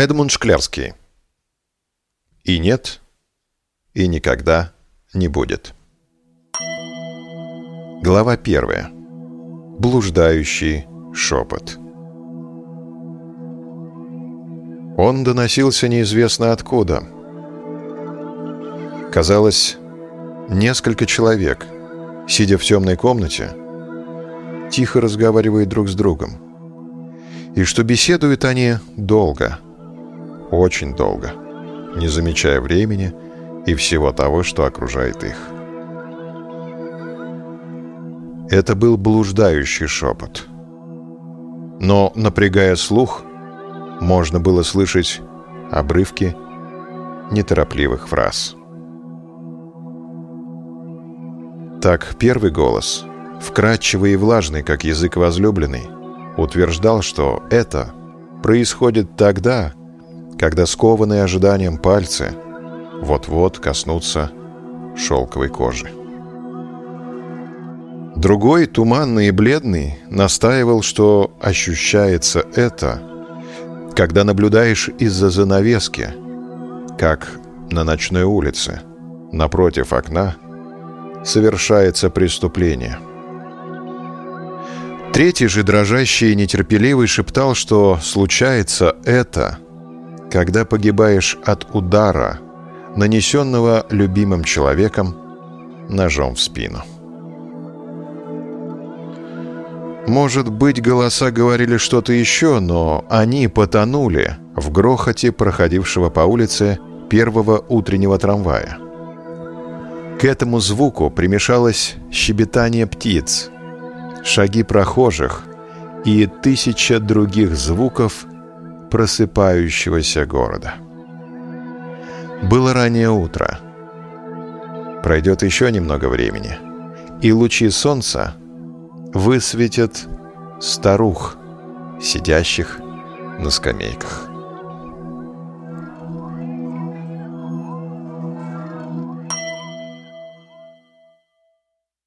Эдмунд Шклярский. И нет, и никогда не будет. Глава первая. Блуждающий шепот. Он доносился неизвестно откуда. Казалось, несколько человек, сидя в темной комнате, тихо разговаривают друг с другом. И что беседуют они долго – очень долго, не замечая времени и всего того, что окружает их. Это был блуждающий шепот. Но, напрягая слух, можно было слышать обрывки неторопливых фраз. Так первый голос, вкрадчивый и влажный, как язык возлюбленный, утверждал, что это происходит тогда, когда скованные ожиданием пальцы вот-вот коснутся шелковой кожи. Другой, туманный и бледный, настаивал, что ощущается это, когда наблюдаешь из-за занавески, как на ночной улице, напротив окна, совершается преступление. Третий же, дрожащий и нетерпеливый, шептал, что случается это – когда погибаешь от удара, нанесенного любимым человеком ножом в спину. Может быть, голоса говорили что-то еще, но они потонули в грохоте проходившего по улице первого утреннего трамвая. К этому звуку примешалось щебетание птиц, шаги прохожих и тысяча других звуков, просыпающегося города. Было раннее утро. Пройдет еще немного времени, и лучи солнца высветят старух, сидящих на скамейках.